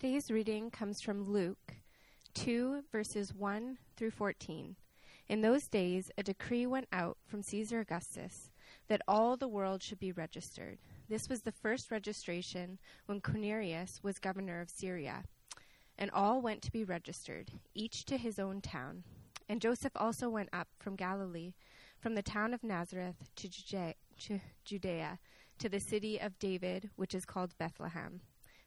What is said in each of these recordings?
Today's reading comes from Luke 2, verses 1 through 14. In those days, a decree went out from Caesar Augustus that all the world should be registered. This was the first registration when Quirinius was governor of Syria. And all went to be registered, each to his own town. And Joseph also went up from Galilee, from the town of Nazareth to Judea, to the city of David, which is called Bethlehem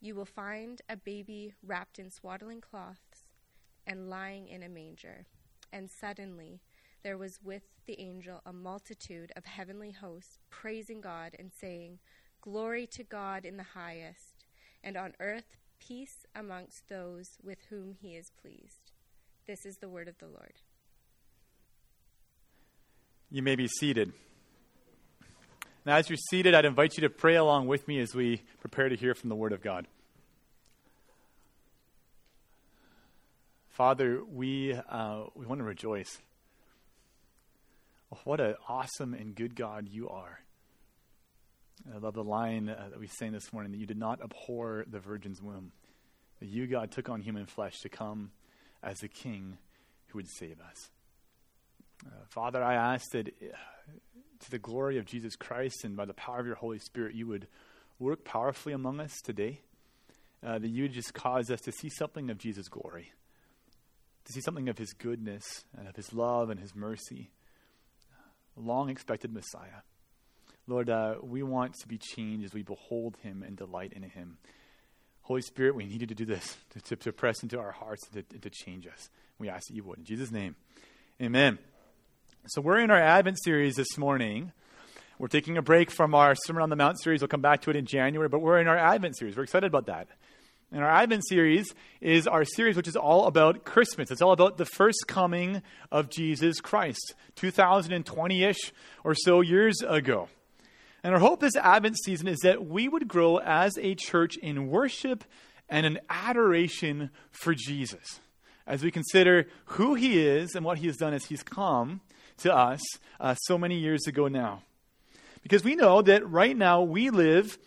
you will find a baby wrapped in swaddling cloths and lying in a manger. And suddenly there was with the angel a multitude of heavenly hosts praising God and saying, Glory to God in the highest, and on earth peace amongst those with whom he is pleased. This is the word of the Lord. You may be seated. Now, as you're seated, I'd invite you to pray along with me as we prepare to hear from the Word of God. Father, we, uh, we want to rejoice. what an awesome and good God you are. I love the line uh, that we sang this morning that you did not abhor the virgin's womb, that you, God, took on human flesh to come as the king who would save us. Uh, Father, I ask that uh, to the glory of Jesus Christ and by the power of your Holy Spirit, you would work powerfully among us today. Uh, that you would just cause us to see something of Jesus' glory, to see something of his goodness and of his love and his mercy. Long expected Messiah. Lord, uh, we want to be changed as we behold him and delight in him. Holy Spirit, we need you to do this, to, to, to press into our hearts and to, to change us. We ask that you would. In Jesus' name, amen. So, we're in our Advent series this morning. We're taking a break from our Sermon on the Mount series. We'll come back to it in January, but we're in our Advent series. We're excited about that. And our Advent series is our series which is all about Christmas. It's all about the first coming of Jesus Christ, 2020 ish or so years ago. And our hope this Advent season is that we would grow as a church in worship and in adoration for Jesus as we consider who he is and what he has done as he's come to us uh, so many years ago now. Because we know that right now we live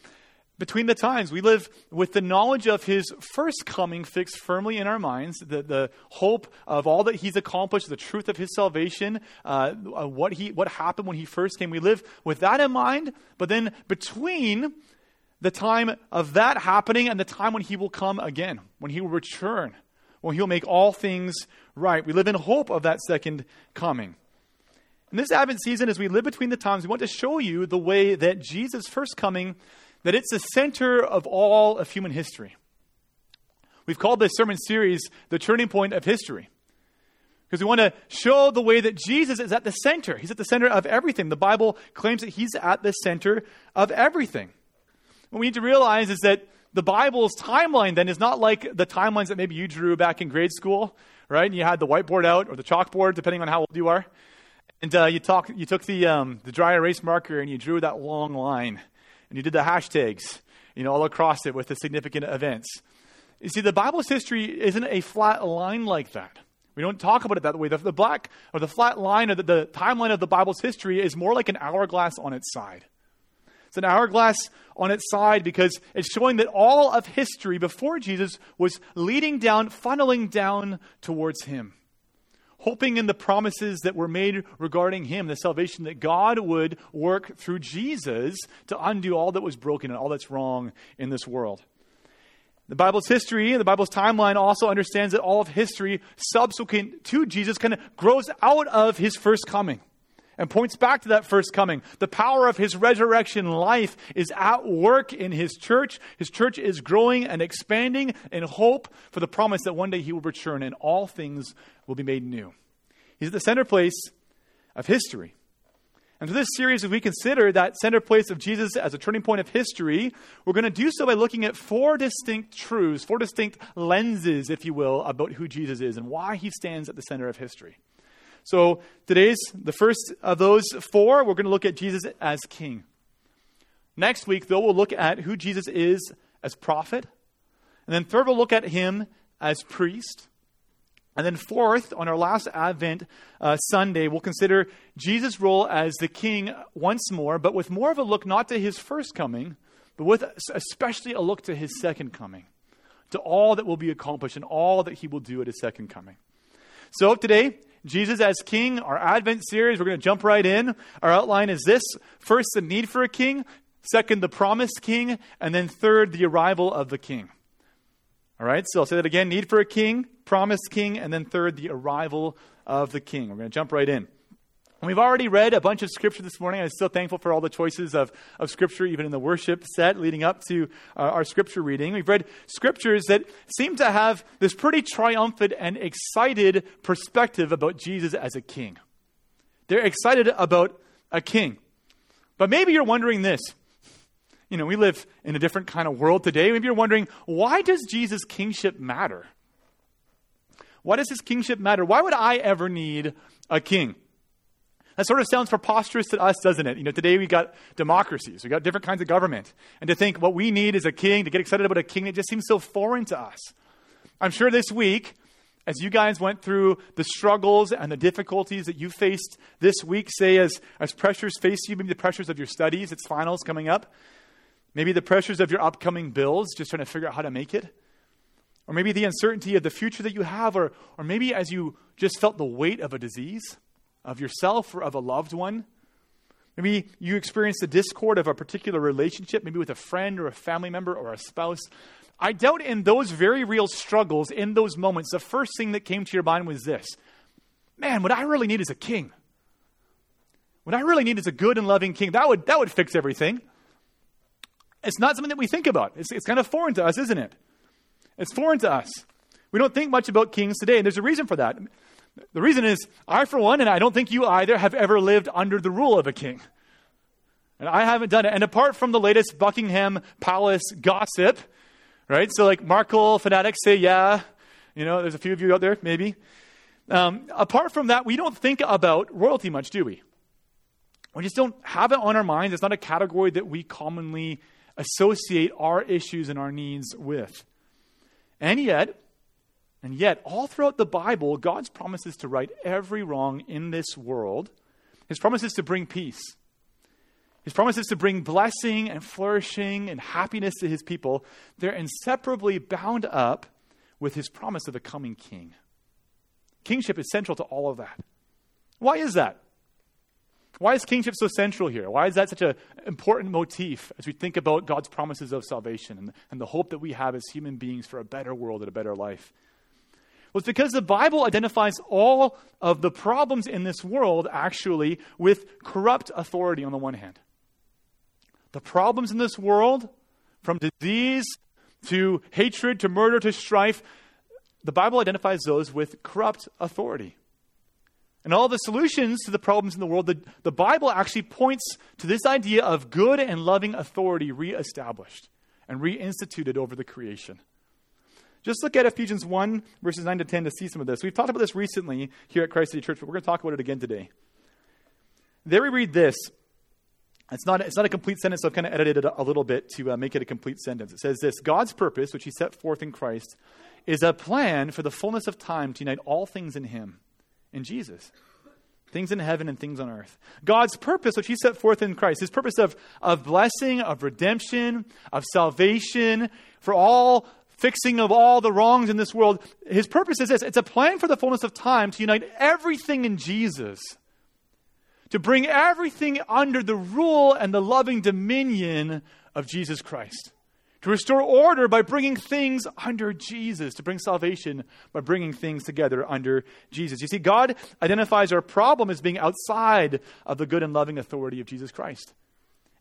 between the times. We live with the knowledge of his first coming fixed firmly in our minds, the, the hope of all that he's accomplished, the truth of his salvation, uh, uh what, he, what happened when he first came. We live with that in mind, but then between the time of that happening and the time when he will come again, when he will return, when he'll make all things right, we live in hope of that second coming. In this Advent season, as we live between the times, we want to show you the way that Jesus' first coming, that it's the center of all of human history. We've called this sermon series the turning point of history. Because we want to show the way that Jesus is at the center. He's at the center of everything. The Bible claims that he's at the center of everything. What we need to realize is that the Bible's timeline then is not like the timelines that maybe you drew back in grade school, right? And you had the whiteboard out or the chalkboard, depending on how old you are. And uh, you, talk, you took the, um, the dry erase marker and you drew that long line. And you did the hashtags, you know, all across it with the significant events. You see, the Bible's history isn't a flat line like that. We don't talk about it that way. The, the black or the flat line or the, the timeline of the Bible's history is more like an hourglass on its side. It's an hourglass on its side because it's showing that all of history before Jesus was leading down, funneling down towards Him hoping in the promises that were made regarding him, the salvation that God would work through Jesus to undo all that was broken and all that's wrong in this world. The Bible's history, and the Bible's timeline also understands that all of history subsequent to Jesus kind of grows out of his first coming and points back to that first coming. The power of his resurrection life is at work in his church. His church is growing and expanding in hope for the promise that one day he will return and all things will be made new. He's at the center place of history. And for this series, as we consider that center place of Jesus as a turning point of history, we're going to do so by looking at four distinct truths, four distinct lenses, if you will, about who Jesus is and why he stands at the center of history. So today's the first of those four, we're going to look at Jesus as king. Next week, though, we'll look at who Jesus is as prophet. And then third, we'll look at him as priest. And then, fourth, on our last Advent uh, Sunday, we'll consider Jesus' role as the king once more, but with more of a look not to his first coming, but with especially a look to his second coming, to all that will be accomplished and all that he will do at his second coming. So, today, Jesus as king, our Advent series, we're going to jump right in. Our outline is this first, the need for a king, second, the promised king, and then third, the arrival of the king. All right, so I'll say that again need for a king, promised king, and then third, the arrival of the king. We're going to jump right in. We've already read a bunch of scripture this morning. I'm still thankful for all the choices of, of scripture, even in the worship set leading up to uh, our scripture reading. We've read scriptures that seem to have this pretty triumphant and excited perspective about Jesus as a king. They're excited about a king. But maybe you're wondering this you know, we live in a different kind of world today. Maybe you're wondering, why does Jesus' kingship matter? Why does his kingship matter? Why would I ever need a king? That sort of sounds preposterous to us, doesn't it? You know, today we got democracies, we got different kinds of government. And to think what we need is a king, to get excited about a king, it just seems so foreign to us. I'm sure this week, as you guys went through the struggles and the difficulties that you faced this week, say as, as pressures face you, maybe the pressures of your studies, it's finals coming up, Maybe the pressures of your upcoming bills, just trying to figure out how to make it. Or maybe the uncertainty of the future that you have, or, or maybe as you just felt the weight of a disease, of yourself or of a loved one. Maybe you experienced the discord of a particular relationship, maybe with a friend or a family member or a spouse. I doubt in those very real struggles, in those moments, the first thing that came to your mind was this Man, what I really need is a king. What I really need is a good and loving king. That would, that would fix everything. It's not something that we think about. It's, it's kind of foreign to us, isn't it? It's foreign to us. We don't think much about kings today, and there's a reason for that. The reason is, I, for one, and I don't think you either, have ever lived under the rule of a king. And I haven't done it. And apart from the latest Buckingham Palace gossip, right? So, like, Markle fanatics say, yeah. You know, there's a few of you out there, maybe. Um, apart from that, we don't think about royalty much, do we? We just don't have it on our minds. It's not a category that we commonly associate our issues and our needs with. And yet, and yet, all throughout the Bible, God's promises to right every wrong in this world. His promises to bring peace. His promises to bring blessing and flourishing and happiness to his people. They're inseparably bound up with his promise of a coming king. Kingship is central to all of that. Why is that? Why is kingship so central here? Why is that such an important motif as we think about God's promises of salvation and, and the hope that we have as human beings for a better world and a better life? Well, it's because the Bible identifies all of the problems in this world actually with corrupt authority on the one hand. The problems in this world, from disease to hatred to murder to strife, the Bible identifies those with corrupt authority. And all the solutions to the problems in the world, the, the Bible actually points to this idea of good and loving authority reestablished and reinstituted over the creation. Just look at Ephesians 1, verses 9 to 10 to see some of this. We've talked about this recently here at Christ City Church, but we're going to talk about it again today. There we read this. It's not, it's not a complete sentence, so I've kind of edited it a little bit to uh, make it a complete sentence. It says this God's purpose, which He set forth in Christ, is a plan for the fullness of time to unite all things in Him in Jesus. Things in heaven and things on earth. God's purpose, which He set forth in Christ, His purpose of, of blessing, of redemption, of salvation, for all fixing of all the wrongs in this world, His purpose is this it's a plan for the fullness of time to unite everything in Jesus, to bring everything under the rule and the loving dominion of Jesus Christ to restore order by bringing things under Jesus, to bring salvation by bringing things together under Jesus. You see, God identifies our problem as being outside of the good and loving authority of Jesus Christ.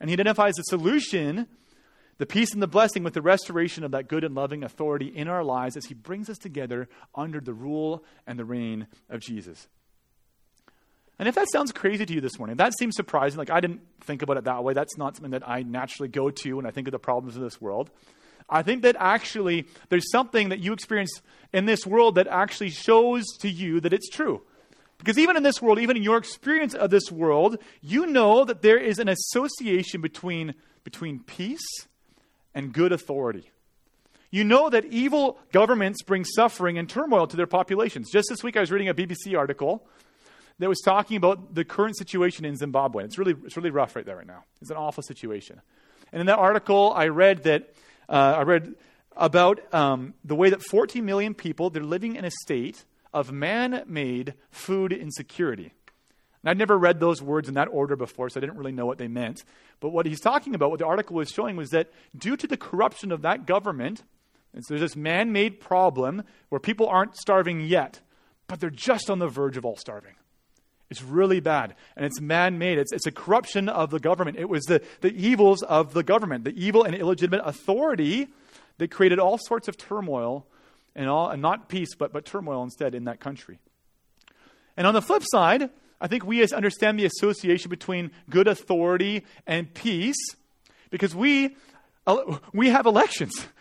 And He identifies the solution, the peace and the blessing, with the restoration of that good and loving authority in our lives as He brings us together under the rule and the reign of Jesus. And if that sounds crazy to you this morning, that seems surprising. Like I didn't think about it that way. That's not something that I naturally go to when I think of the problems of this world. I think that actually there's something that you experience in this world that actually shows to you that it's true. Because even in this world, even in your experience of this world, you know that there is an association between, between peace and good authority. You know that evil governments bring suffering and turmoil to their populations. Just this week, I was reading a BBC article that was talking about the current situation in Zimbabwe. It's really, it's really rough right there right now. It's an awful situation. And in that article, I read that uh, I read about um, the way that 14 million people they're living in a state of man-made food insecurity. And I'd never read those words in that order before, so I didn't really know what they meant. But what he's talking about, what the article was showing, was that due to the corruption of that government, and so there's this man made problem where people aren't starving yet, but they're just on the verge of all starving. It's really bad. And it's man made. It's, it's a corruption of the government. It was the, the evils of the government, the evil and illegitimate authority that created all sorts of turmoil and, all, and not peace, but, but turmoil instead in that country. And on the flip side, I think we as understand the association between good authority and peace because we, we have elections.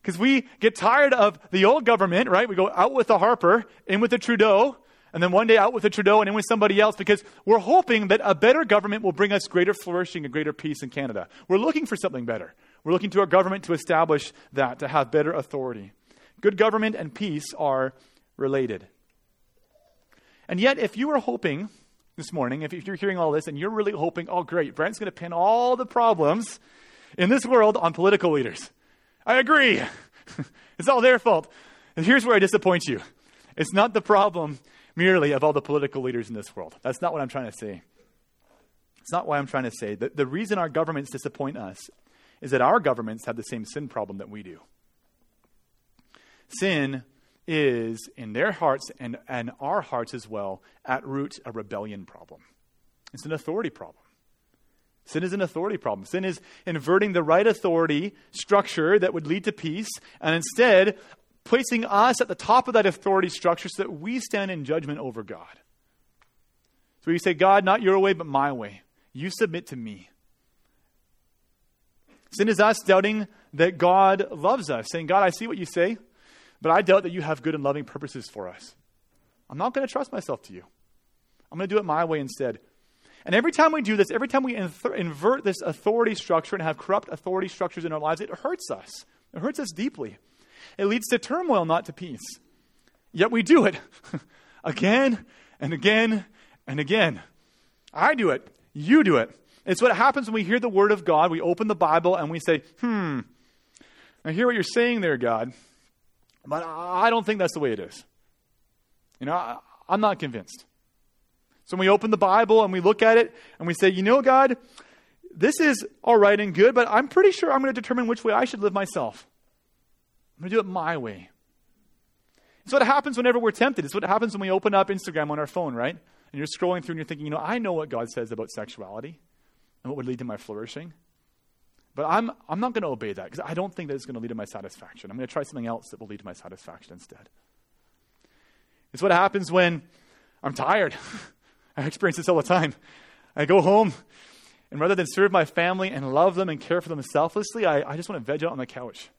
Because we get tired of the old government, right? We go out with the Harper, in with the Trudeau, and then one day out with a Trudeau and in with somebody else because we're hoping that a better government will bring us greater flourishing and greater peace in Canada. We're looking for something better. We're looking to our government to establish that, to have better authority. Good government and peace are related. And yet, if you were hoping this morning, if you're hearing all this and you're really hoping, oh, great, Brent's going to pin all the problems in this world on political leaders. I agree. it's all their fault. And here's where I disappoint you it's not the problem merely of all the political leaders in this world. That's not what I'm trying to say. It's not why I'm trying to say. The, the reason our governments disappoint us is that our governments have the same sin problem that we do. Sin is, in their hearts and, and our hearts as well, at root a rebellion problem. It's an authority problem. Sin is an authority problem. Sin is inverting the right authority structure that would lead to peace and instead placing us at the top of that authority structure so that we stand in judgment over God. So you say, God, not your way, but my way. You submit to me. Sin is us doubting that God loves us, saying, God, I see what you say, but I doubt that you have good and loving purposes for us. I'm not going to trust myself to you. I'm going to do it my way instead. And every time we do this, every time we invert this authority structure and have corrupt authority structures in our lives, it hurts us. It hurts us deeply. It leads to turmoil, not to peace. Yet we do it again and again and again. I do it. You do it. It's what happens when we hear the Word of God. We open the Bible and we say, hmm, I hear what you're saying there, God, but I don't think that's the way it is. You know, I'm not convinced. So when we open the Bible and we look at it and we say, you know, God, this is all right and good, but I'm pretty sure I'm going to determine which way I should live myself. I'm going to do it my way. It's what happens whenever we're tempted. It's what happens when we open up Instagram on our phone, right? And you're scrolling through and you're thinking, you know, I know what God says about sexuality and what would lead to my flourishing. But I'm, I'm not going to obey that because I don't think that it's going to lead to my satisfaction. I'm going to try something else that will lead to my satisfaction instead. It's what happens when I'm tired. I experience this all the time. I go home, and rather than serve my family and love them and care for them selflessly, I, I just want to veg out on the couch.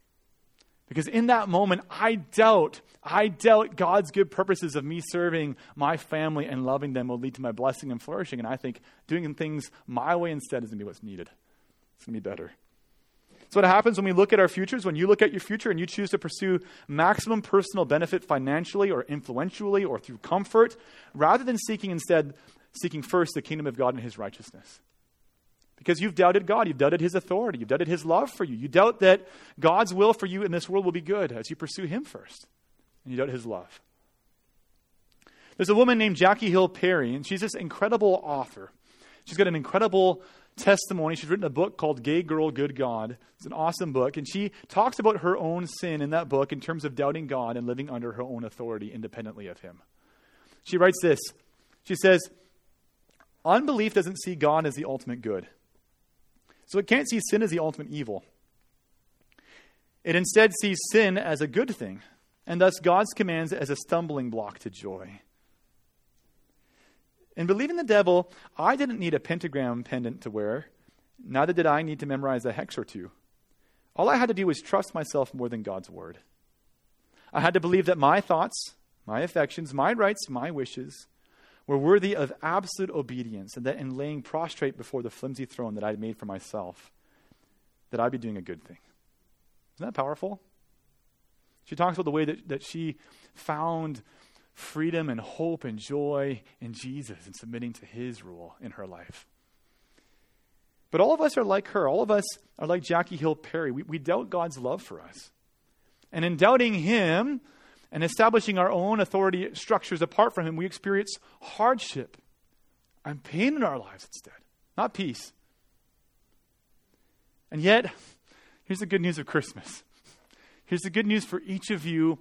Because in that moment, I doubt, I doubt God's good purposes of me serving my family and loving them will lead to my blessing and flourishing. And I think doing things my way instead is going to be what's needed. It's going to be better. So, what happens when we look at our futures? When you look at your future and you choose to pursue maximum personal benefit financially or influentially or through comfort, rather than seeking instead, seeking first the kingdom of God and his righteousness. Because you've doubted God. You've doubted His authority. You've doubted His love for you. You doubt that God's will for you in this world will be good as you pursue Him first. And you doubt His love. There's a woman named Jackie Hill Perry, and she's this incredible author. She's got an incredible testimony. She's written a book called Gay Girl, Good God. It's an awesome book. And she talks about her own sin in that book in terms of doubting God and living under her own authority independently of Him. She writes this She says, Unbelief doesn't see God as the ultimate good. So it can't see sin as the ultimate evil. It instead sees sin as a good thing, and thus God's commands as a stumbling block to joy. In believing the devil, I didn't need a pentagram pendant to wear. Neither did I need to memorize a hex or two. All I had to do was trust myself more than God's word. I had to believe that my thoughts, my affections, my rights, my wishes were worthy of absolute obedience, and that in laying prostrate before the flimsy throne that I had made for myself, that I'd be doing a good thing. Isn't that powerful? She talks about the way that, that she found freedom and hope and joy in Jesus and submitting to his rule in her life. But all of us are like her. All of us are like Jackie Hill Perry. We, we doubt God's love for us. And in doubting him and establishing our own authority structures apart from him, we experience hardship and pain in our lives instead, not peace. And yet, here's the good news of Christmas. Here's the good news for each of you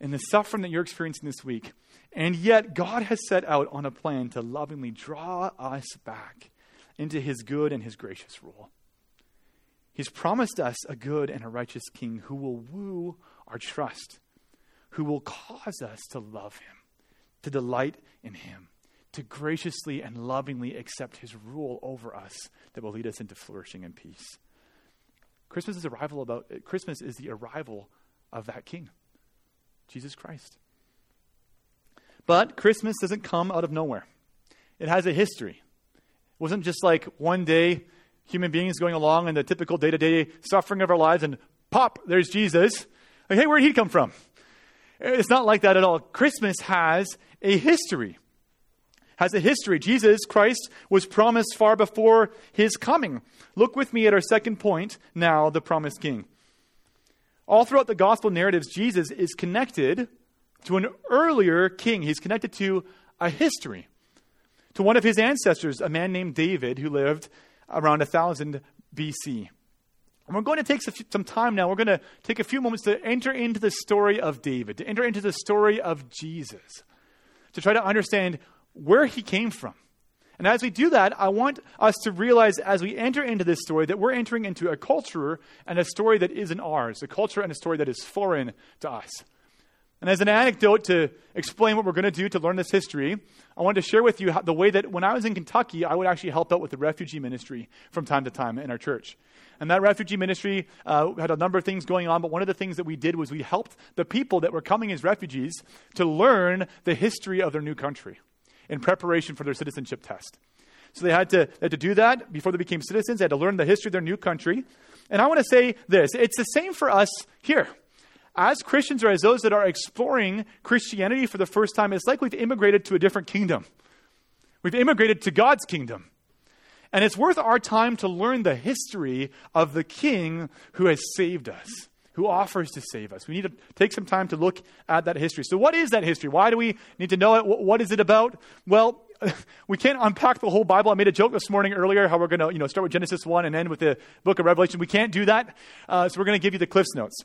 in the suffering that you're experiencing this week. And yet, God has set out on a plan to lovingly draw us back into his good and his gracious rule. He's promised us a good and a righteous king who will woo our trust, who will cause us to love him, to delight in him, to graciously and lovingly accept his rule over us that will lead us into flourishing and peace. Christmas is arrival about Christmas is the arrival of that king. Jesus Christ. But Christmas doesn't come out of nowhere. It has a history. It wasn't just like one day human beings going along in the typical day to day suffering of our lives and pop, there's Jesus. Like, hey, where did he come from? It's not like that at all. Christmas has a history. Has a history. Jesus Christ was promised far before his coming. Look with me at our second point now, the promised king. All throughout the gospel narratives, Jesus is connected to an earlier king. He's connected to a history, to one of his ancestors, a man named David who lived around 1000 BC. And we're going to take some time now. We're going to take a few moments to enter into the story of David, to enter into the story of Jesus, to try to understand where he came from. And as we do that, I want us to realize as we enter into this story that we're entering into a culture and a story that isn't ours, a culture and a story that is foreign to us. And as an anecdote to explain what we're going to do to learn this history, I wanted to share with you how, the way that when I was in Kentucky, I would actually help out with the refugee ministry from time to time in our church. And that refugee ministry uh, had a number of things going on, but one of the things that we did was we helped the people that were coming as refugees to learn the history of their new country in preparation for their citizenship test. So they had, to, they had to do that before they became citizens. They had to learn the history of their new country. And I want to say this it's the same for us here. As Christians or as those that are exploring Christianity for the first time, it's like we've immigrated to a different kingdom. We've immigrated to God's kingdom. And it's worth our time to learn the history of the king who has saved us who offers to save us. We need to take some time to look at that history. So, what is that history? Why do we need to know it? What is it about? Well, we can't unpack the whole Bible. I made a joke this morning earlier how we're going to you know, start with Genesis 1 and end with the book of Revelation. We can't do that. Uh, so, we're going to give you the Cliffs Notes.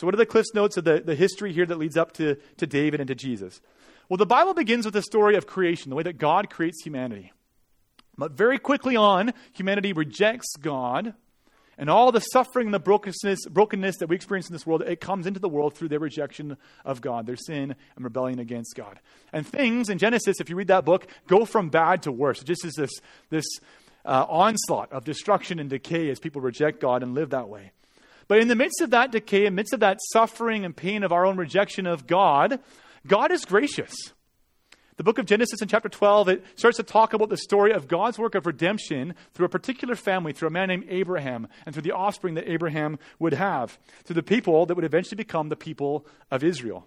So, what are the Cliffs Notes of the, the history here that leads up to, to David and to Jesus? Well, the Bible begins with the story of creation, the way that God creates humanity. But very quickly on, humanity rejects God and all the suffering and the brokenness, brokenness that we experience in this world, it comes into the world through their rejection of God, their sin and rebellion against God. And things in Genesis, if you read that book, go from bad to worse. It just is this, this uh, onslaught of destruction and decay as people reject God and live that way. But in the midst of that decay, in the midst of that suffering and pain of our own rejection of God, God is gracious. The book of Genesis in chapter 12, it starts to talk about the story of God's work of redemption through a particular family, through a man named Abraham, and through the offspring that Abraham would have, through the people that would eventually become the people of Israel.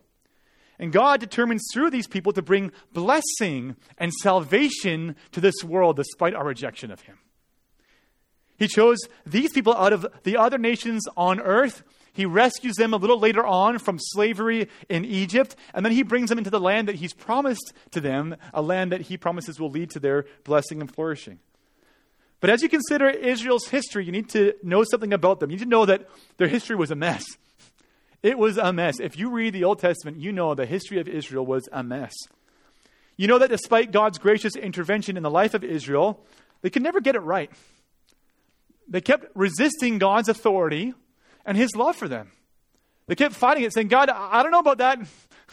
And God determines through these people to bring blessing and salvation to this world despite our rejection of Him. He chose these people out of the other nations on earth he rescues them a little later on from slavery in Egypt, and then he brings them into the land that he's promised to them, a land that he promises will lead to their blessing and flourishing. But as you consider Israel's history, you need to know something about them. You need to know that their history was a mess. It was a mess. If you read the Old Testament, you know the history of Israel was a mess. You know that despite God's gracious intervention in the life of Israel, they could never get it right. They kept resisting God's authority and his love for them. They kept fighting it, saying, God, I don't know about that.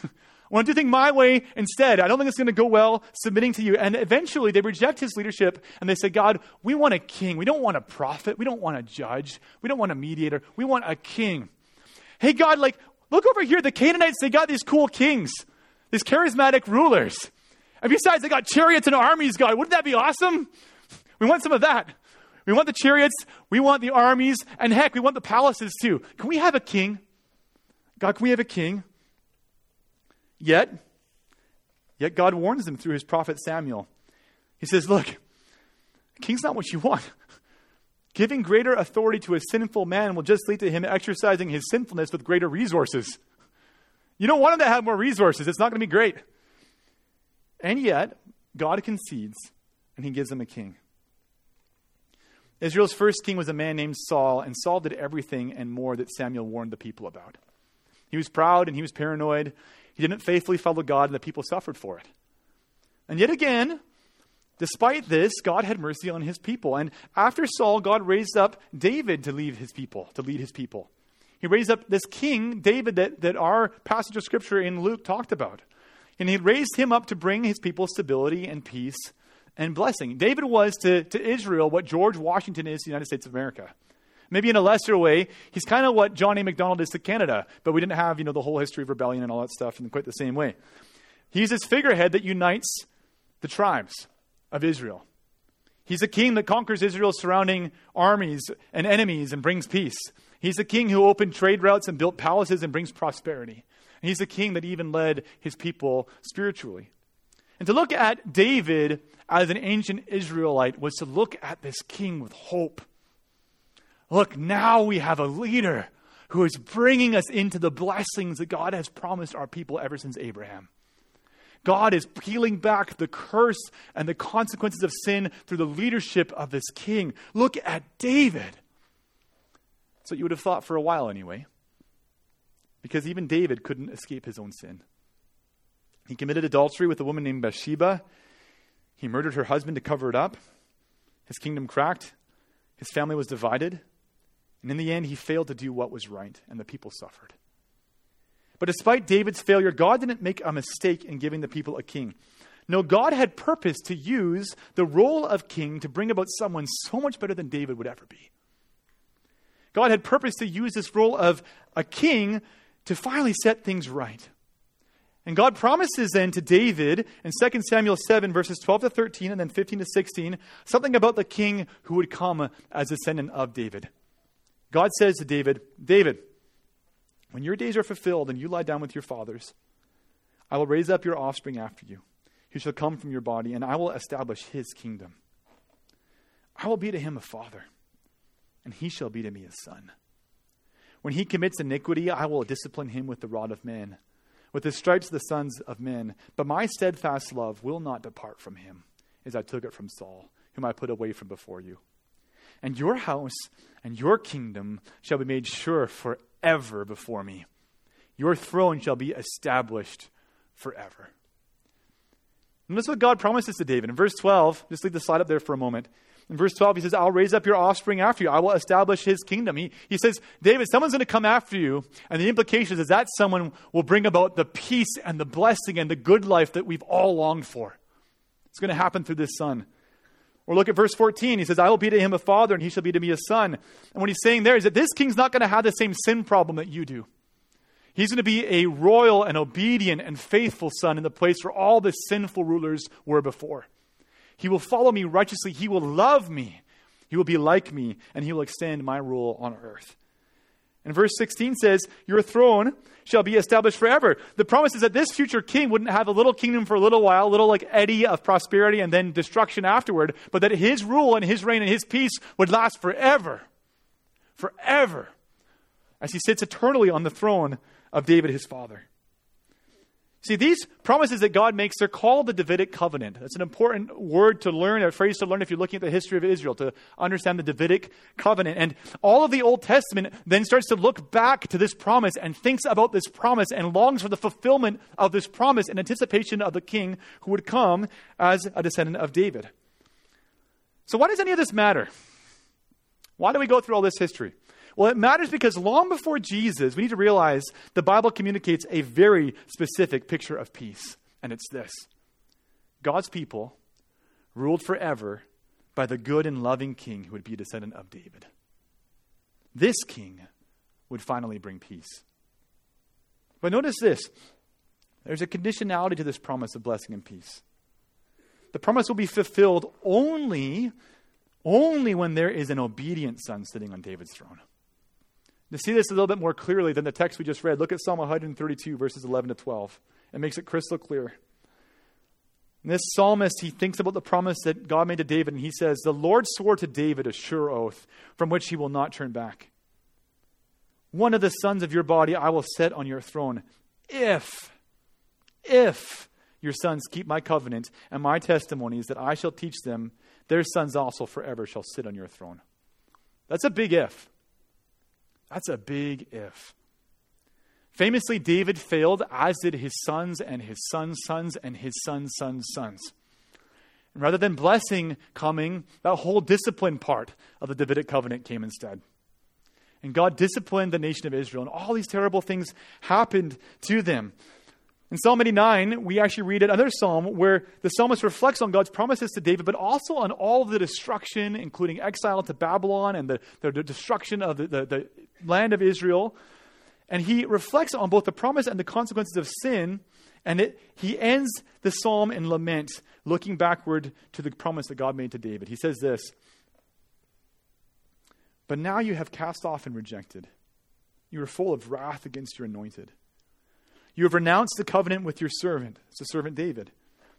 I want to do things my way instead. I don't think it's going to go well submitting to you. And eventually they reject his leadership and they say, God, we want a king. We don't want a prophet. We don't want a judge. We don't want a mediator. We want a king. Hey, God, like, look over here. The Canaanites, they got these cool kings, these charismatic rulers. And besides, they got chariots and armies, God. Wouldn't that be awesome? We want some of that. We want the chariots, we want the armies, and heck, we want the palaces too. Can we have a king? God, can we have a king? Yet, yet God warns them through his prophet Samuel. He says, Look, king's not what you want. Giving greater authority to a sinful man will just lead to him exercising his sinfulness with greater resources. You don't want him to have more resources, it's not going to be great. And yet, God concedes and he gives him a king. Israel's first king was a man named Saul, and Saul did everything and more that Samuel warned the people about. He was proud and he was paranoid. He didn't faithfully follow God, and the people suffered for it. And yet again, despite this, God had mercy on his people. And after Saul, God raised up David to lead his people, to lead his people. He raised up this king, David, that, that our passage of scripture in Luke talked about. And he raised him up to bring his people stability and peace and blessing. David was to, to Israel what George Washington is to the United States of America. Maybe in a lesser way, he's kind of what John A. Macdonald is to Canada, but we didn't have, you know, the whole history of rebellion and all that stuff in quite the same way. He's this figurehead that unites the tribes of Israel. He's a king that conquers Israel's surrounding armies and enemies and brings peace. He's a king who opened trade routes and built palaces and brings prosperity. And he's a king that even led his people spiritually. And to look at David as an ancient Israelite was to look at this king with hope. Look, now we have a leader who is bringing us into the blessings that God has promised our people ever since Abraham. God is peeling back the curse and the consequences of sin through the leadership of this king. Look at David. That's what you would have thought for a while, anyway. Because even David couldn't escape his own sin. He committed adultery with a woman named Bathsheba. He murdered her husband to cover it up. His kingdom cracked. His family was divided. And in the end, he failed to do what was right, and the people suffered. But despite David's failure, God didn't make a mistake in giving the people a king. No, God had purpose to use the role of king to bring about someone so much better than David would ever be. God had purpose to use this role of a king to finally set things right. And God promises then to David in 2 Samuel 7, verses 12 to 13, and then 15 to 16, something about the king who would come as descendant of David. God says to David, David, when your days are fulfilled and you lie down with your fathers, I will raise up your offspring after you, who shall come from your body, and I will establish his kingdom. I will be to him a father, and he shall be to me a son. When he commits iniquity, I will discipline him with the rod of man with the stripes the sons of men. But my steadfast love will not depart from him, as I took it from Saul, whom I put away from before you. And your house and your kingdom shall be made sure forever before me. Your throne shall be established forever. That's what God promises to David. In verse 12, just leave the slide up there for a moment. In verse 12, he says, I'll raise up your offspring after you. I will establish his kingdom. He, he says, David, someone's going to come after you. And the implication is that someone will bring about the peace and the blessing and the good life that we've all longed for. It's going to happen through this son. Or look at verse 14. He says, I will be to him a father, and he shall be to me a son. And what he's saying there is that this king's not going to have the same sin problem that you do. He's going to be a royal and obedient and faithful son in the place where all the sinful rulers were before. He will follow me righteously. He will love me. He will be like me, and he will extend my rule on earth. And verse 16 says, Your throne shall be established forever. The promise is that this future king wouldn't have a little kingdom for a little while, a little like eddy of prosperity and then destruction afterward, but that his rule and his reign and his peace would last forever. Forever. As he sits eternally on the throne of David his father. See, these promises that God makes, they're called the Davidic covenant. That's an important word to learn, a phrase to learn if you're looking at the history of Israel, to understand the Davidic covenant. And all of the Old Testament then starts to look back to this promise and thinks about this promise and longs for the fulfillment of this promise in anticipation of the king who would come as a descendant of David. So, why does any of this matter? Why do we go through all this history? Well, it matters because long before Jesus, we need to realize the Bible communicates a very specific picture of peace. And it's this God's people ruled forever by the good and loving king who would be a descendant of David. This king would finally bring peace. But notice this there's a conditionality to this promise of blessing and peace. The promise will be fulfilled only, only when there is an obedient son sitting on David's throne. To see this a little bit more clearly than the text we just read, look at Psalm 132, verses 11 to 12. It makes it crystal clear. This psalmist, he thinks about the promise that God made to David, and he says, The Lord swore to David a sure oath from which he will not turn back. One of the sons of your body I will set on your throne, if, if your sons keep my covenant and my testimonies that I shall teach them, their sons also forever shall sit on your throne. That's a big if. That's a big if. Famously, David failed, as did his sons and his sons' sons and his sons' sons' sons. And rather than blessing coming, that whole discipline part of the Davidic covenant came instead. And God disciplined the nation of Israel, and all these terrible things happened to them. In Psalm 89, we actually read another psalm where the psalmist reflects on God's promises to David, but also on all of the destruction, including exile to Babylon and the, the, the destruction of the, the, the land of Israel. And he reflects on both the promise and the consequences of sin. And it, he ends the psalm in lament, looking backward to the promise that God made to David. He says this But now you have cast off and rejected. You are full of wrath against your anointed. You have renounced the covenant with your servant. It's the servant David.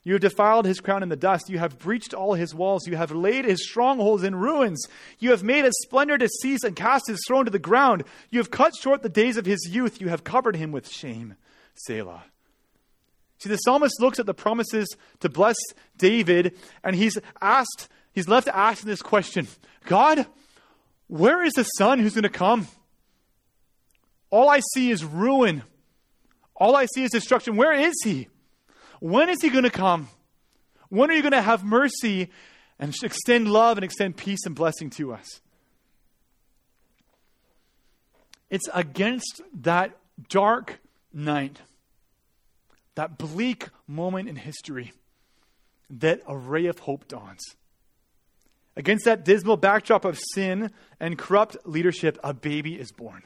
You have defiled his crown in the dust. You have breached all his walls. You have laid his strongholds in ruins. You have made his splendor to cease and cast his throne to the ground. You have cut short the days of his youth. You have covered him with shame. Selah. See, the psalmist looks at the promises to bless David, and he's asked, he's left asking this question God, where is the son who's going to come? All I see is ruin. All I see is destruction. Where is he? When is he going to come? When are you going to have mercy and extend love and extend peace and blessing to us? It's against that dark night, that bleak moment in history, that a ray of hope dawns. Against that dismal backdrop of sin and corrupt leadership, a baby is born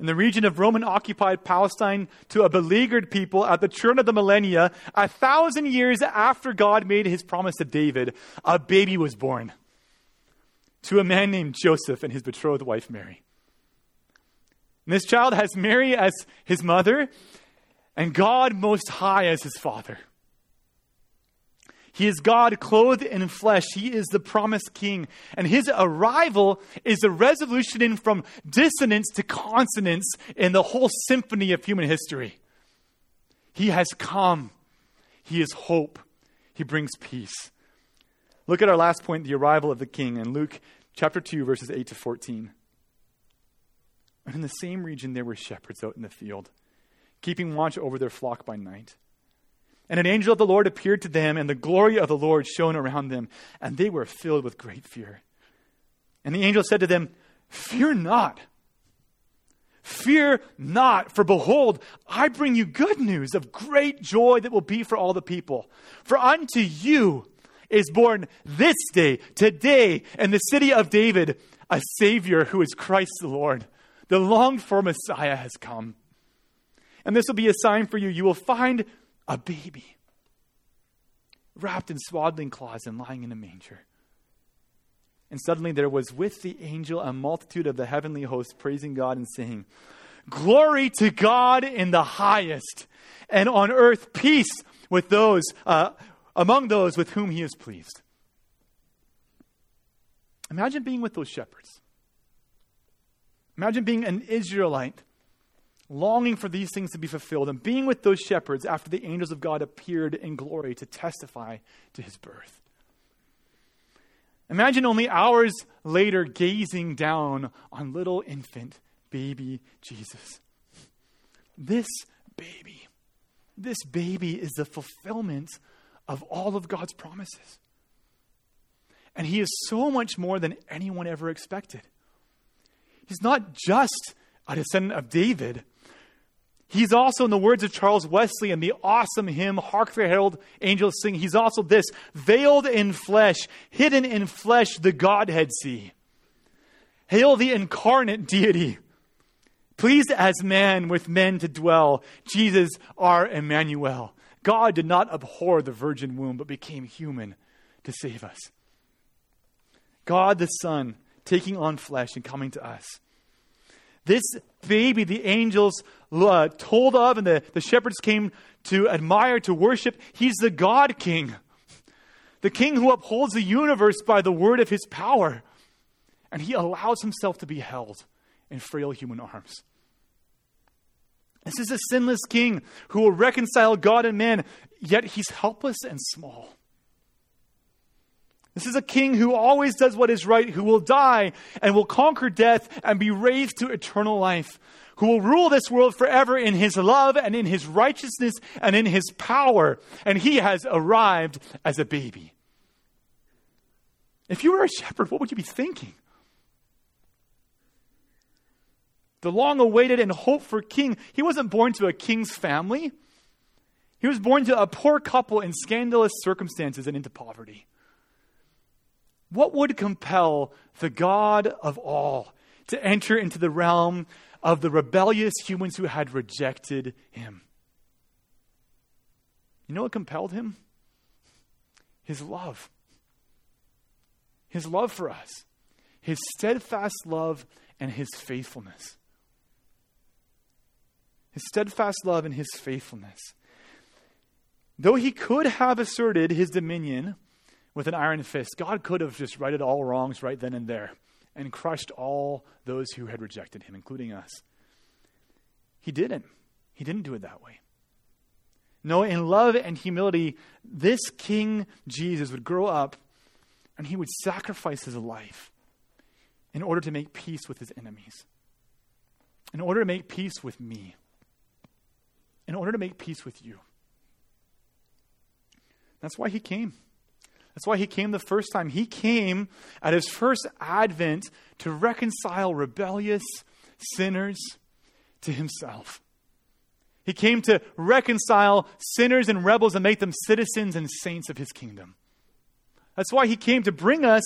in the region of Roman occupied Palestine to a beleaguered people at the turn of the millennia, a thousand years after God made his promise to David, a baby was born to a man named Joseph and his betrothed wife Mary. And this child has Mary as his mother and God Most High as his father. He is God clothed in flesh. He is the promised king. And his arrival is a resolution from dissonance to consonance in the whole symphony of human history. He has come. He is hope. He brings peace. Look at our last point the arrival of the king in Luke chapter 2, verses 8 to 14. And in the same region, there were shepherds out in the field, keeping watch over their flock by night. And an angel of the Lord appeared to them, and the glory of the Lord shone around them, and they were filled with great fear. And the angel said to them, Fear not. Fear not, for behold, I bring you good news of great joy that will be for all the people. For unto you is born this day, today, in the city of David, a Savior who is Christ the Lord. The longed for Messiah has come. And this will be a sign for you. You will find a baby wrapped in swaddling cloths and lying in a manger. And suddenly there was with the angel a multitude of the heavenly host praising God and saying, Glory to God in the highest, and on earth peace with those uh, among those with whom he is pleased. Imagine being with those shepherds. Imagine being an Israelite longing for these things to be fulfilled, and being with those shepherds after the angels of God appeared in glory to testify to his birth. Imagine only hours later gazing down on little infant baby Jesus. This baby, this baby is the fulfillment of all of God's promises. And he is so much more than anyone ever expected. He's not just a descendant of David. He's also, in the words of Charles Wesley and the awesome hymn, Hark the Herald Angels Sing, he's also this veiled in flesh, hidden in flesh, the Godhead see. Hail the incarnate deity. Pleased as man with men to dwell, Jesus our Emmanuel. God did not abhor the virgin womb, but became human to save us. God the Son taking on flesh and coming to us. This baby, the angels uh, told of and the, the shepherds came to admire, to worship, he's the God King, the King who upholds the universe by the word of his power. And he allows himself to be held in frail human arms. This is a sinless king who will reconcile God and man, yet he's helpless and small. This is a king who always does what is right, who will die and will conquer death and be raised to eternal life, who will rule this world forever in his love and in his righteousness and in his power. And he has arrived as a baby. If you were a shepherd, what would you be thinking? The long awaited and hoped for king, he wasn't born to a king's family. He was born to a poor couple in scandalous circumstances and into poverty. What would compel the God of all to enter into the realm of the rebellious humans who had rejected him? You know what compelled him? His love. His love for us, his steadfast love, and his faithfulness. His steadfast love and his faithfulness. Though he could have asserted his dominion with an iron fist. God could have just righted all wrongs right then and there and crushed all those who had rejected him, including us. He didn't. He didn't do it that way. No, in love and humility, this King Jesus would grow up and he would sacrifice his life in order to make peace with his enemies, in order to make peace with me, in order to make peace with you. That's why he came. That's why he came the first time. He came at his first advent to reconcile rebellious sinners to himself. He came to reconcile sinners and rebels and make them citizens and saints of his kingdom. That's why he came to bring us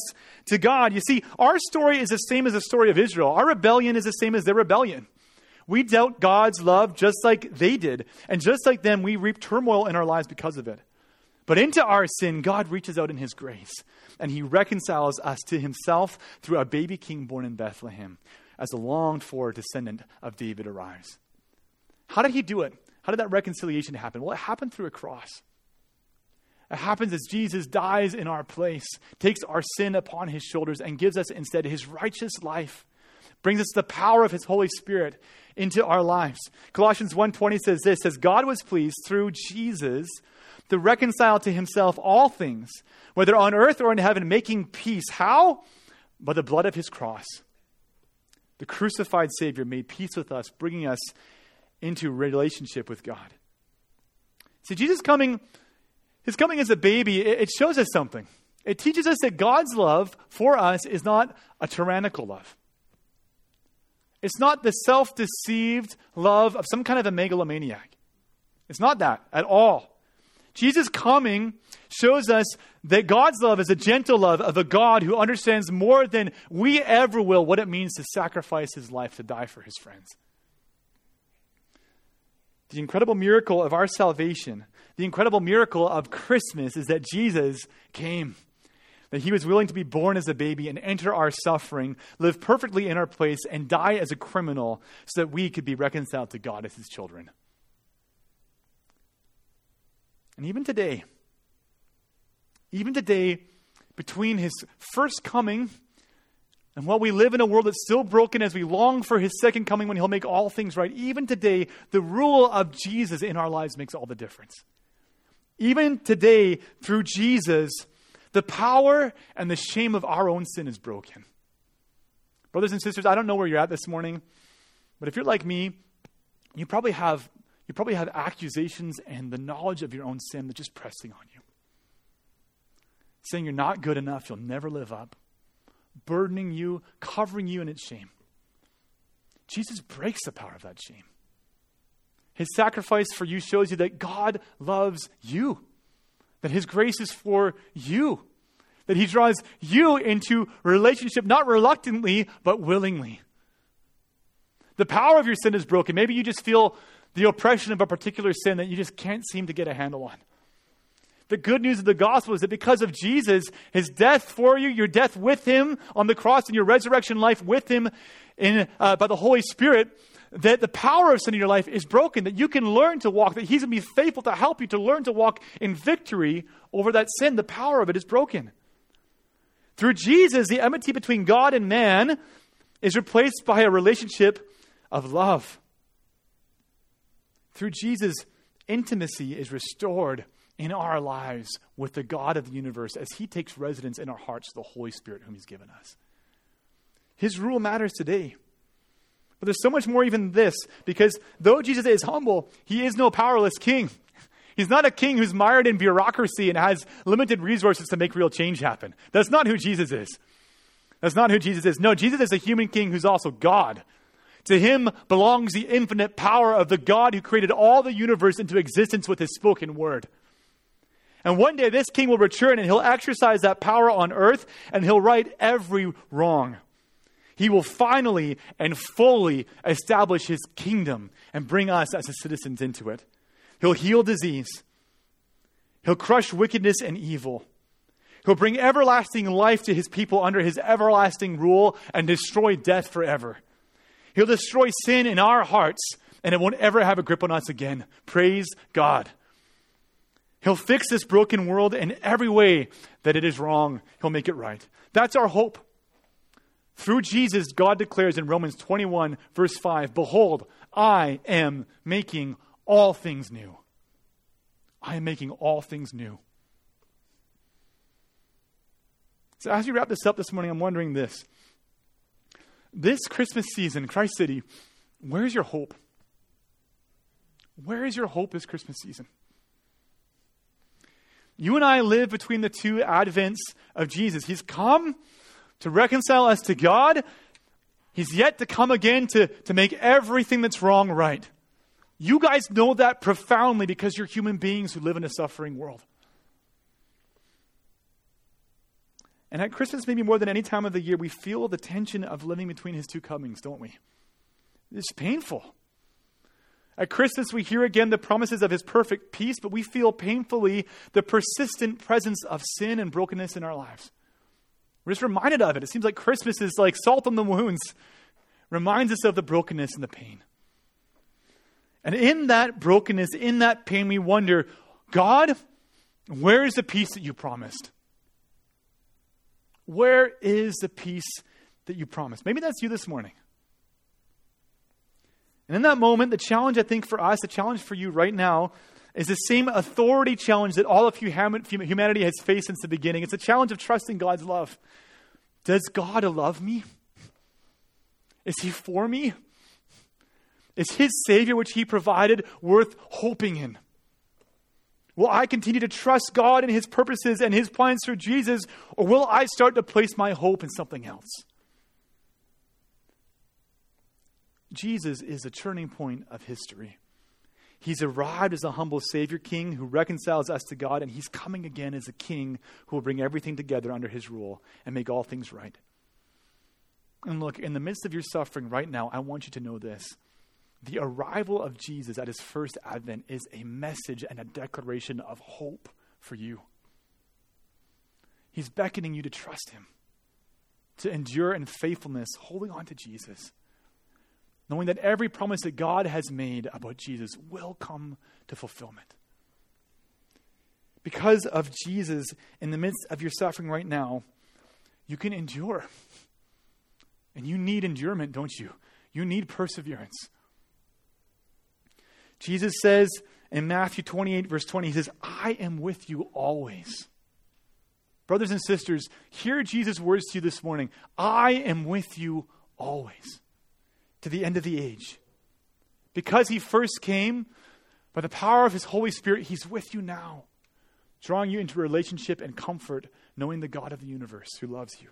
to God. You see, our story is the same as the story of Israel. Our rebellion is the same as their rebellion. We doubt God's love just like they did. And just like them, we reap turmoil in our lives because of it. But into our sin, God reaches out in his grace and he reconciles us to himself through a baby king born in Bethlehem as a longed for descendant of David arrives. How did he do it? How did that reconciliation happen? Well, it happened through a cross. It happens as Jesus dies in our place, takes our sin upon his shoulders, and gives us instead his righteous life, brings us the power of his Holy Spirit into our lives. Colossians 1:20 says this says God was pleased through Jesus to reconcile to himself all things, whether on earth or in heaven, making peace. How? By the blood of his cross. The crucified Savior made peace with us, bringing us into relationship with God. See, Jesus coming, his coming as a baby, it, shows us something. It teaches us that God's love for us is not a tyrannical love. It's not the self deceived love of some kind of a megalomaniac. It's not that at all. Jesus' coming shows us that God's love is a gentle love of a God who understands more than we ever will what it means to sacrifice his life to die for his friends. The incredible miracle of our salvation, the incredible miracle of Christmas is that Jesus came. That he was willing to be born as a baby and enter our suffering, live perfectly in our place, and die as a criminal so that we could be reconciled to God as his children. And even today, even today, between his first coming And while we live in a world that's still broken as we long for his second coming when he'll make all things right, even today, the rule of Jesus in our lives makes all the difference. Even today, through Jesus, the power and the shame of our own sin is broken. Brothers and sisters, I don't know where you're at this morning, but if you're like me, you probably have you probably have accusations and the knowledge of your own sin that's just pressing on you. Saying you're not good enough, you'll never live up, burdening you, covering you in its shame. Jesus breaks the power of that shame. His sacrifice for you shows you that God loves you, that His grace is for you, that He draws you into relationship not reluctantly, but willingly. The power of your sin is broken. Maybe you just feel the oppression of a particular sin that you just can't seem to get a handle on. The good news of the gospel is that because of Jesus, his death for you, your death with him on the cross, and your resurrection life with him in, uh, by the Holy Spirit, that the power of sin in your life is broken, that you can learn to walk, that He's going to be faithful to help you to learn to walk in victory over that sin. The power of it is broken. Through Jesus, the enmity between God and man is replaced by a relationship of love. Through Jesus, intimacy is restored in our lives with the God of the universe as He takes residence in our hearts, the Holy Spirit, whom He's given us. His rule matters today. But there's so much more even this, because though Jesus is humble, he is no powerless king. He's not a king who's mired in bureaucracy and has limited resources to make real change happen. That's not who Jesus is. That's not who Jesus is. No, Jesus is a human king who's also God. To him belongs the infinite power of the God who created all the universe into existence with his spoken word. And one day this king will return and he'll exercise that power on earth and he'll right every wrong. He will finally and fully establish his kingdom and bring us as his citizens into it. He'll heal disease. He'll crush wickedness and evil. He'll bring everlasting life to his people under his everlasting rule and destroy death forever. He'll destroy sin in our hearts and it won't ever have a grip on us again. Praise God. He'll fix this broken world in every way that it is wrong. He'll make it right. That's our hope. Through Jesus, God declares in Romans 21, verse 5 Behold, I am making all things new. I am making all things new. So, as we wrap this up this morning, I'm wondering this. This Christmas season, Christ City, where's your hope? Where is your hope this Christmas season? You and I live between the two advents of Jesus. He's come to reconcile us to God. He's yet to come again to, to make everything that's wrong right. You guys know that profoundly because you're human beings who live in a suffering world. And at Christmas, maybe more than any time of the year, we feel the tension of living between his two comings, don't we? It's painful. At Christmas, we hear again the promises of his perfect peace, but we feel painfully the persistent presence of sin and brokenness in our lives. We're just reminded of it. It seems like Christmas is like salt on the wounds, reminds us of the brokenness and the pain. And in that brokenness, in that pain, we wonder God, where is the peace that you promised? Where is the peace that you promised? Maybe that's you this morning. And in that moment, the challenge I think for us, the challenge for you right now, is the same authority challenge that all of humanity has faced since the beginning. It's a challenge of trusting God's love. Does God love me? Is He for me? Is His Savior, which He provided, worth hoping in? Will I continue to trust God and His purposes and His plans through Jesus, or will I start to place my hope in something else? Jesus is a turning point of history. He's arrived as a humble Savior King who reconciles us to God, and He's coming again as a King who will bring everything together under His rule and make all things right. And look, in the midst of your suffering right now, I want you to know this. The arrival of Jesus at His first advent is a message and a declaration of hope for you. He's beckoning you to trust Him, to endure in faithfulness, holding on to Jesus knowing that every promise that God has made about Jesus will come to fulfillment. Because of Jesus, in the midst of your suffering right now, you can endure. And you need endurance, don't you? You need perseverance. Jesus says in Matthew 28, verse 20, He says, I am with you always. Brothers and sisters, hear Jesus' words to you this morning I am with you always to the end of the age. Because He first came, by the power of His Holy Spirit, He's with you now, drawing you into relationship and comfort, knowing the God of the universe who loves you.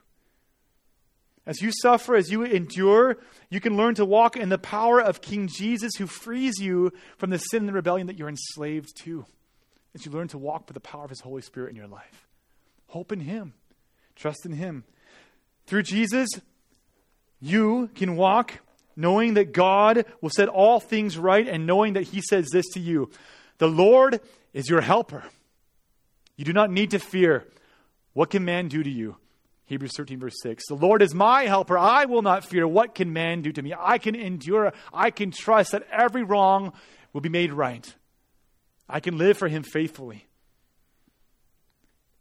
As you suffer, as you endure, you can learn to walk in the power of King Jesus who frees you from the sin and the rebellion that you're enslaved to. As you learn to walk by the power of His Holy Spirit in your life. Hope in Him, trust in Him. Through Jesus, you can walk knowing that God will set all things right and knowing that He says this to you The Lord is your helper. You do not need to fear. What can man do to you? Hebrews 13, verse 6. The Lord is my helper. I will not fear. What can man do to me? I can endure. I can trust that every wrong will be made right. I can live for him faithfully.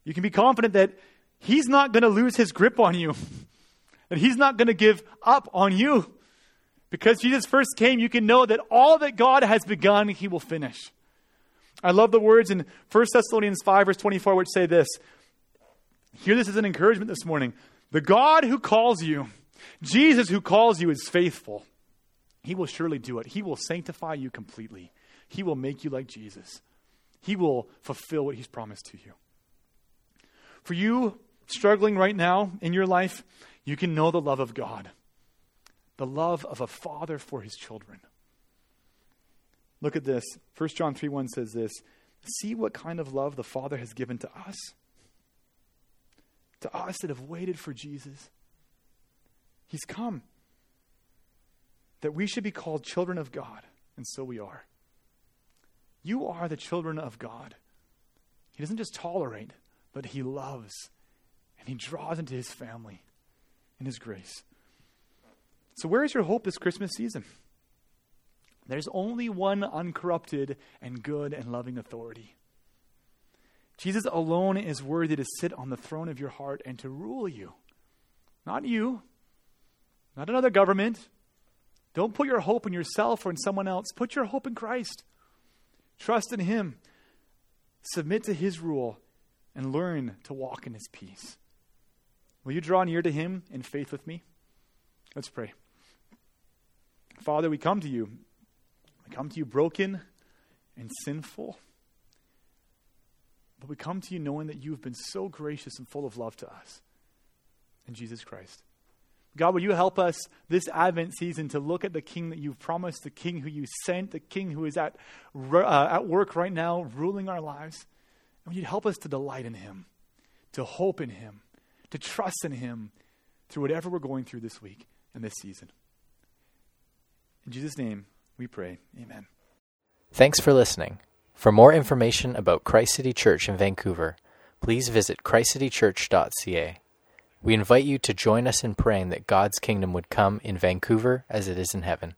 You can be confident that he's not going to lose his grip on you, that he's not going to give up on you. Because Jesus first came, you can know that all that God has begun, he will finish. I love the words in 1 Thessalonians 5, verse 24, which say this Hear this as an encouragement this morning. The God who calls you, Jesus who calls you, is faithful. He will surely do it. He will sanctify you completely. He will make you like Jesus. He will fulfill what He's promised to you. For you struggling right now in your life, you can know the love of God, the love of a father for his children. Look at this. 1 John 3 1 says this See what kind of love the Father has given to us to us that have waited for Jesus. He's come. That we should be called children of God, and so we are. You are the children of God. He doesn't just tolerate, but He loves, and He draws into His family in His grace. So, where is your hope this Christmas season? There's only one uncorrupted and good and loving authority. Jesus alone is worthy to sit on the throne of your heart and to rule you. Not you, not another government. Don't put your hope in yourself or in someone else. Put your hope in Christ. Trust in Him. Submit to His rule and learn to walk in His peace. Will you draw near to Him in faith with me? Let's pray. Father, we come to you. We come to you broken and sinful. But we come to you knowing that you have been so gracious and full of love to us in Jesus Christ. God, will you help us this Advent season to look at the King that you've promised, the King who you sent, the King who is at, uh, at work right now, ruling our lives? And you help us to delight in Him, to hope in Him, to trust in Him through whatever we're going through this week and this season? In Jesus' name, we pray. Amen. Thanks for listening. For more information about Christ City Church in Vancouver, please visit christcitychurch.ca. We invite you to join us in praying that God's kingdom would come in Vancouver as it is in heaven.